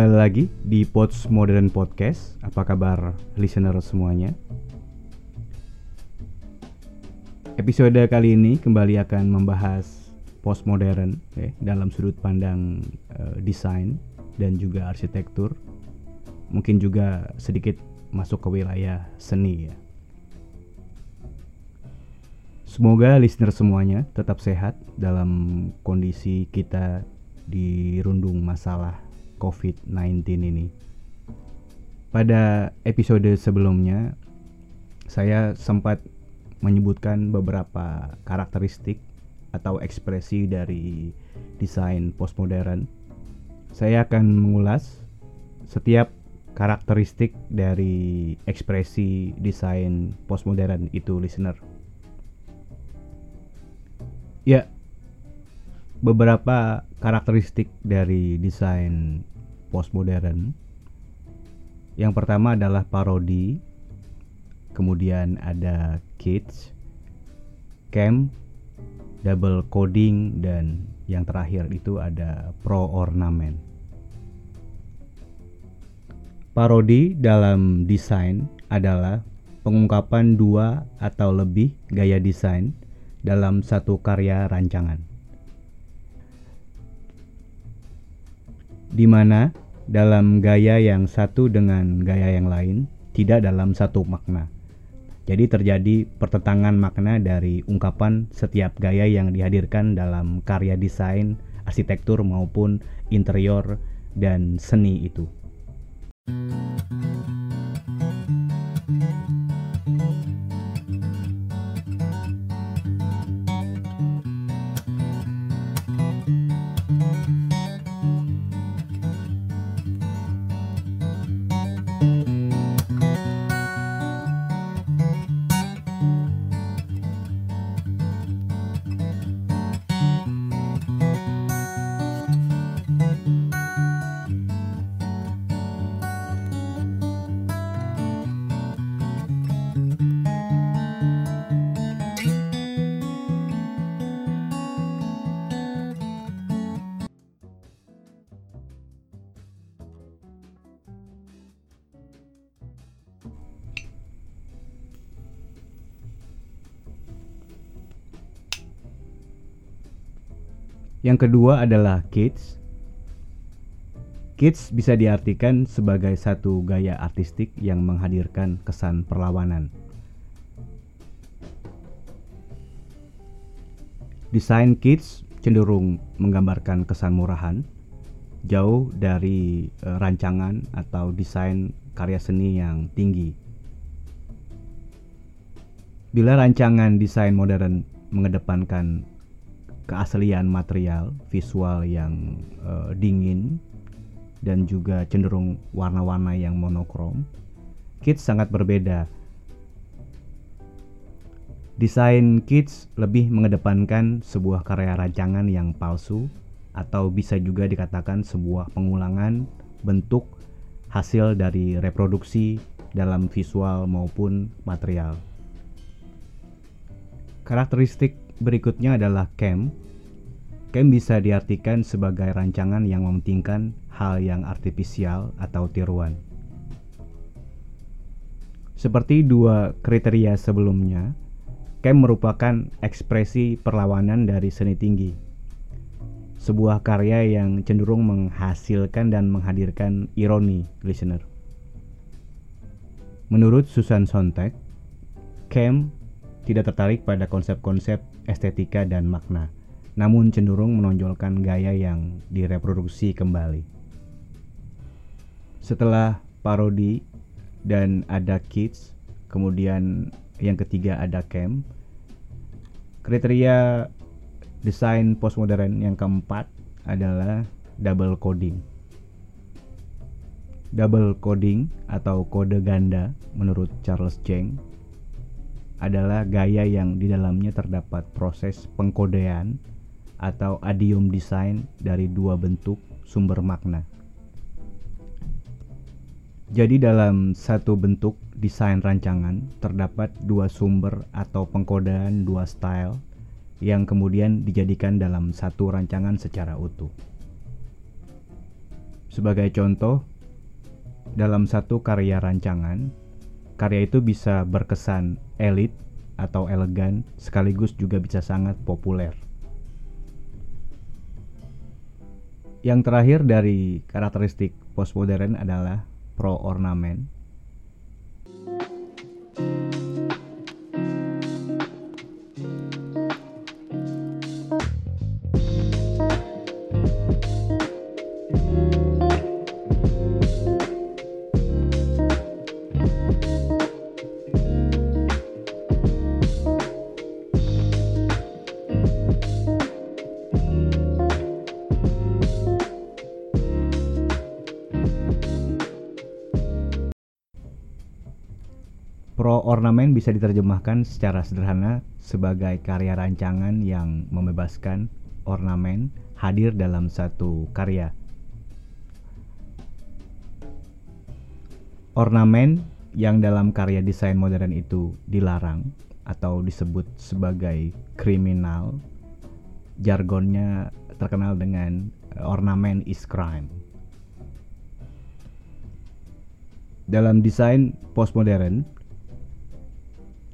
Kembali lagi di Pods Modern Podcast. Apa kabar listener semuanya? Episode kali ini kembali akan membahas postmodern ya, dalam sudut pandang uh, desain dan juga arsitektur. Mungkin juga sedikit masuk ke wilayah seni ya. Semoga listener semuanya tetap sehat dalam kondisi kita dirundung masalah COVID-19 ini. Pada episode sebelumnya, saya sempat menyebutkan beberapa karakteristik atau ekspresi dari desain postmodern. Saya akan mengulas setiap karakteristik dari ekspresi desain postmodern itu listener. Ya, beberapa karakteristik dari desain postmodern. Yang pertama adalah parodi, kemudian ada kids, camp, double coding, dan yang terakhir itu ada pro ornamen. Parodi dalam desain adalah pengungkapan dua atau lebih gaya desain dalam satu karya rancangan. Di mana dalam gaya yang satu dengan gaya yang lain tidak dalam satu makna. Jadi terjadi pertentangan makna dari ungkapan setiap gaya yang dihadirkan dalam karya desain, arsitektur maupun interior dan seni itu. Yang kedua adalah kids. Kids bisa diartikan sebagai satu gaya artistik yang menghadirkan kesan perlawanan. Desain kids cenderung menggambarkan kesan murahan, jauh dari uh, rancangan atau desain karya seni yang tinggi. Bila rancangan desain modern mengedepankan keaslian material visual yang uh, dingin dan juga cenderung warna-warna yang monokrom. Kids sangat berbeda. Desain Kids lebih mengedepankan sebuah karya rancangan yang palsu atau bisa juga dikatakan sebuah pengulangan bentuk hasil dari reproduksi dalam visual maupun material. Karakteristik berikutnya adalah camp. Camp bisa diartikan sebagai rancangan yang mementingkan hal yang artifisial atau tiruan. Seperti dua kriteria sebelumnya, camp merupakan ekspresi perlawanan dari seni tinggi. Sebuah karya yang cenderung menghasilkan dan menghadirkan ironi, listener. Menurut Susan Sontag, camp tidak tertarik pada konsep-konsep estetika dan makna, namun cenderung menonjolkan gaya yang direproduksi kembali. Setelah parodi dan ada kids, kemudian yang ketiga ada camp. Kriteria desain postmodern yang keempat adalah double coding. Double coding atau kode ganda menurut Charles Cheng adalah gaya yang di dalamnya terdapat proses pengkodean atau adium design dari dua bentuk sumber makna. Jadi dalam satu bentuk desain rancangan terdapat dua sumber atau pengkodean dua style yang kemudian dijadikan dalam satu rancangan secara utuh. Sebagai contoh, dalam satu karya rancangan, karya itu bisa berkesan elit atau elegan, sekaligus juga bisa sangat populer. Yang terakhir dari karakteristik postmodern adalah pro ornamen Pro ornamen bisa diterjemahkan secara sederhana sebagai karya rancangan yang membebaskan ornamen hadir dalam satu karya. Ornamen yang dalam karya desain modern itu dilarang atau disebut sebagai kriminal, jargonnya terkenal dengan ornamen is crime. Dalam desain postmodern,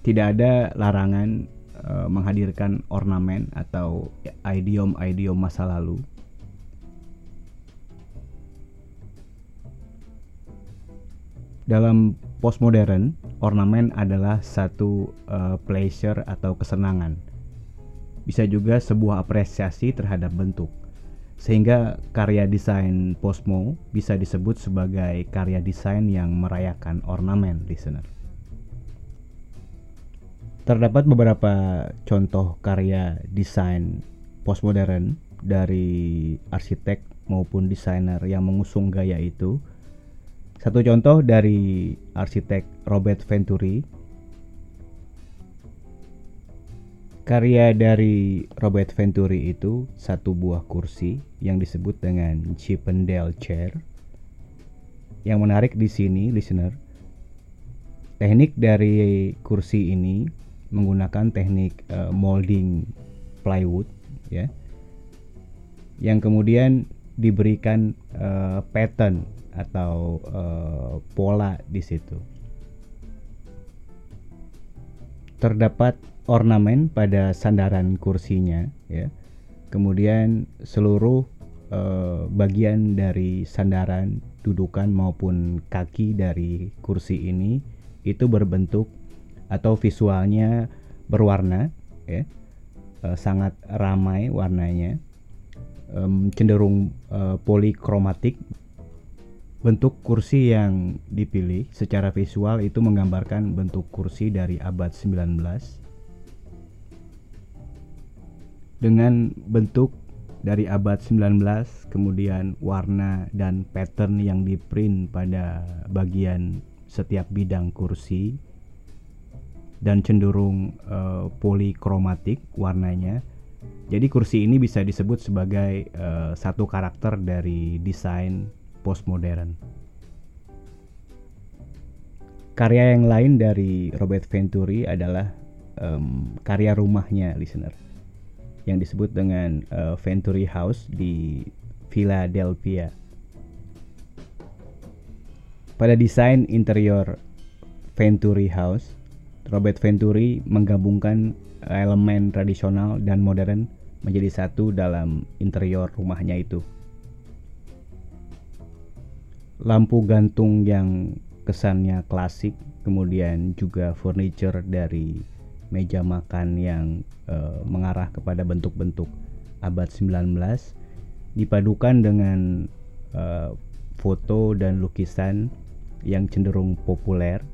tidak ada larangan uh, menghadirkan ornamen atau idiom-idiom masa lalu. Dalam postmodern, ornamen adalah satu uh, pleasure atau kesenangan. Bisa juga sebuah apresiasi terhadap bentuk. Sehingga karya desain postmo bisa disebut sebagai karya desain yang merayakan ornamen, listener. Terdapat beberapa contoh karya desain postmodern dari arsitek maupun desainer yang mengusung gaya itu. Satu contoh dari arsitek Robert Venturi. Karya dari Robert Venturi itu satu buah kursi yang disebut dengan Chippendale chair. Yang menarik di sini, listener, teknik dari kursi ini menggunakan teknik uh, molding plywood ya. Yang kemudian diberikan uh, pattern atau uh, pola di situ. Terdapat ornamen pada sandaran kursinya ya. Kemudian seluruh uh, bagian dari sandaran dudukan maupun kaki dari kursi ini itu berbentuk atau visualnya berwarna ya. Uh, sangat ramai warnanya. Um, cenderung uh, polikromatik. Bentuk kursi yang dipilih secara visual itu menggambarkan bentuk kursi dari abad 19 dengan bentuk dari abad 19 kemudian warna dan pattern yang diprint pada bagian setiap bidang kursi dan cenderung uh, polikromatik warnanya. Jadi kursi ini bisa disebut sebagai uh, satu karakter dari desain postmodern. Karya yang lain dari Robert Venturi adalah um, karya rumahnya, listener, yang disebut dengan uh, Venturi House di Philadelphia. Pada desain interior Venturi House, Robert Venturi menggabungkan elemen tradisional dan modern menjadi satu dalam interior rumahnya itu. Lampu gantung yang kesannya klasik, kemudian juga furniture dari meja makan yang uh, mengarah kepada bentuk-bentuk abad 19 dipadukan dengan uh, foto dan lukisan yang cenderung populer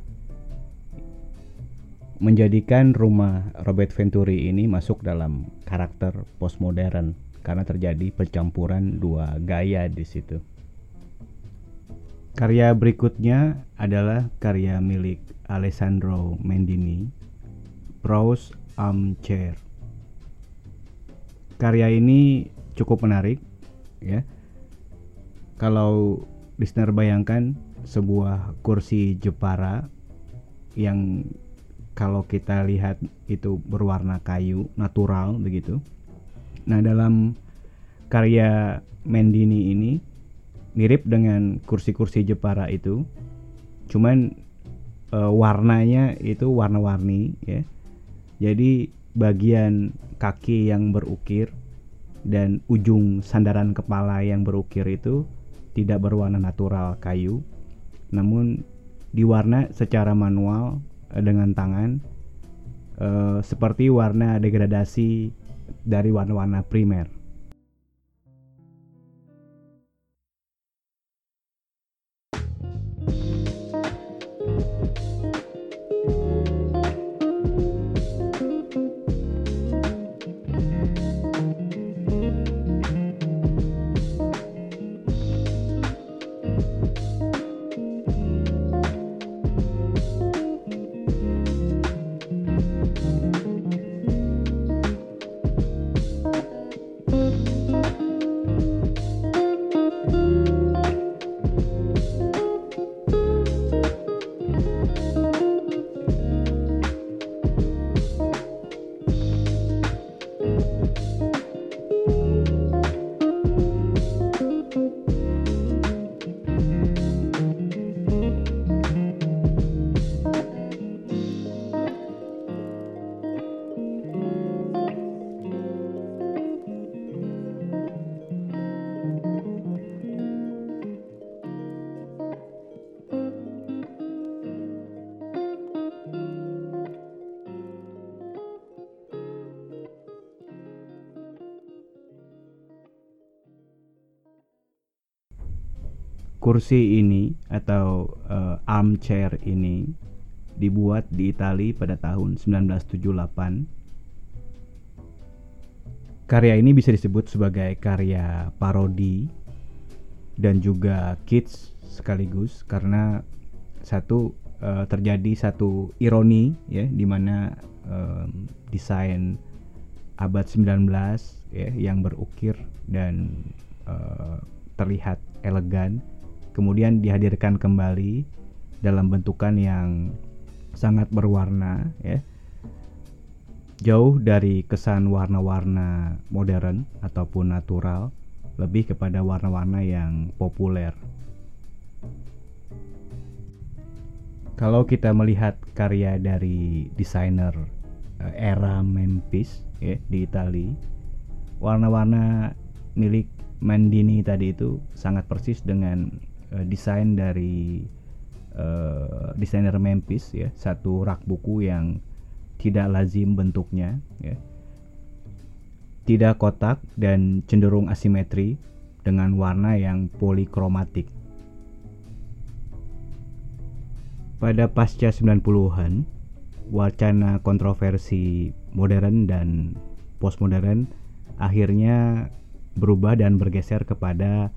menjadikan rumah Robert Venturi ini masuk dalam karakter postmodern karena terjadi percampuran dua gaya di situ. Karya berikutnya adalah karya milik Alessandro Mendini, Browse Armchair. Karya ini cukup menarik, ya. Kalau listener bayangkan sebuah kursi Jepara yang kalau kita lihat itu berwarna kayu natural begitu. Nah, dalam karya Mendini ini mirip dengan kursi-kursi Jepara itu cuman e, warnanya itu warna-warni ya jadi bagian kaki yang berukir dan ujung sandaran kepala yang berukir itu tidak berwarna natural kayu namun diwarna secara manual dengan tangan uh, seperti warna degradasi dari warna-warna primer. Kursi ini atau uh, armchair ini dibuat di Italia pada tahun 1978. Karya ini bisa disebut sebagai karya parodi dan juga kids sekaligus karena satu uh, terjadi satu ironi ya di mana um, desain abad 19 ya yang berukir dan uh, terlihat elegan kemudian dihadirkan kembali dalam bentukan yang sangat berwarna ya. Jauh dari kesan warna-warna modern ataupun natural lebih kepada warna-warna yang populer. Kalau kita melihat karya dari desainer eh, era Memphis ya di Italia warna-warna milik Mandini tadi itu sangat persis dengan uh, desain dari uh, desainer Memphis ya. Satu rak buku yang tidak lazim bentuknya ya. Tidak kotak dan cenderung asimetri dengan warna yang polikromatik. Pada pasca 90-an wacana kontroversi modern dan postmodern akhirnya berubah dan bergeser kepada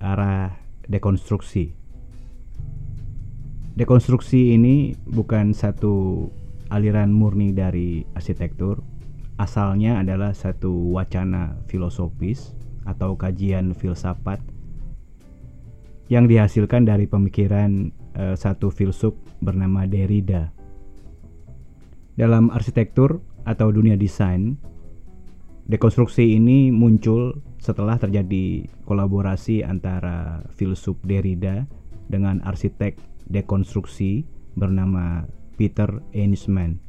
arah dekonstruksi. Dekonstruksi ini bukan satu aliran murni dari arsitektur, asalnya adalah satu wacana filosofis atau kajian filsafat yang dihasilkan dari pemikiran uh, satu filsuf bernama Derrida. Dalam arsitektur atau dunia desain, dekonstruksi ini muncul setelah terjadi kolaborasi antara filsuf Derrida dengan arsitek dekonstruksi bernama Peter Einsman.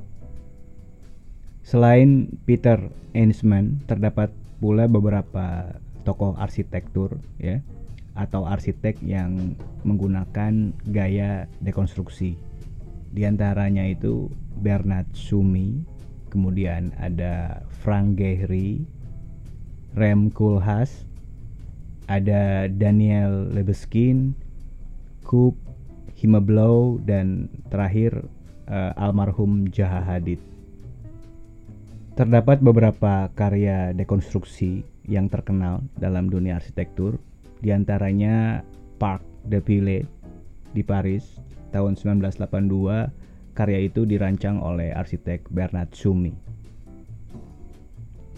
Selain Peter Einsman, terdapat pula beberapa tokoh arsitektur ya atau arsitek yang menggunakan gaya dekonstruksi. Di antaranya itu Bernard Sumi, kemudian ada Frank Gehry, Rem Koolhaas, ada Daniel Lebeskin, Coop, Himablow, dan terakhir uh, almarhum Jaha Hadid. Terdapat beberapa karya dekonstruksi yang terkenal dalam dunia arsitektur, di antaranya Parc de Ville di Paris tahun 1982. Karya itu dirancang oleh arsitek Bernard Sumi.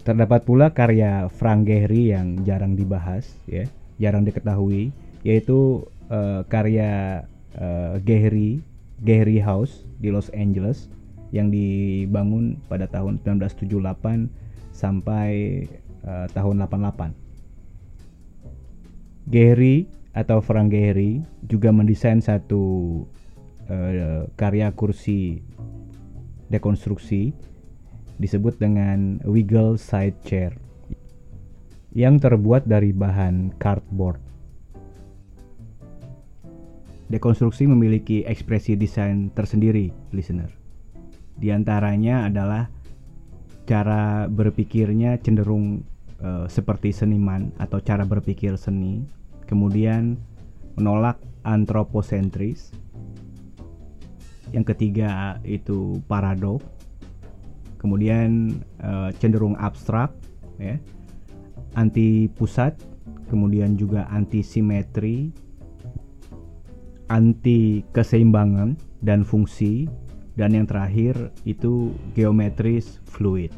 Terdapat pula karya Frank Gehry yang jarang dibahas, ya, jarang diketahui, yaitu uh, karya uh, Gehry, Gehry House di Los Angeles yang dibangun pada tahun 1978 sampai uh, tahun 88. Gehry atau Frank Gehry juga mendesain satu uh, karya kursi dekonstruksi disebut dengan wiggle side chair yang terbuat dari bahan cardboard. Dekonstruksi memiliki ekspresi desain tersendiri, listener. Di antaranya adalah cara berpikirnya cenderung uh, seperti seniman atau cara berpikir seni, kemudian menolak antroposentris. Yang ketiga itu paradok, kemudian uh, cenderung abstrak, ya anti pusat, kemudian juga anti simetri, anti keseimbangan dan fungsi, dan yang terakhir itu geometris fluid.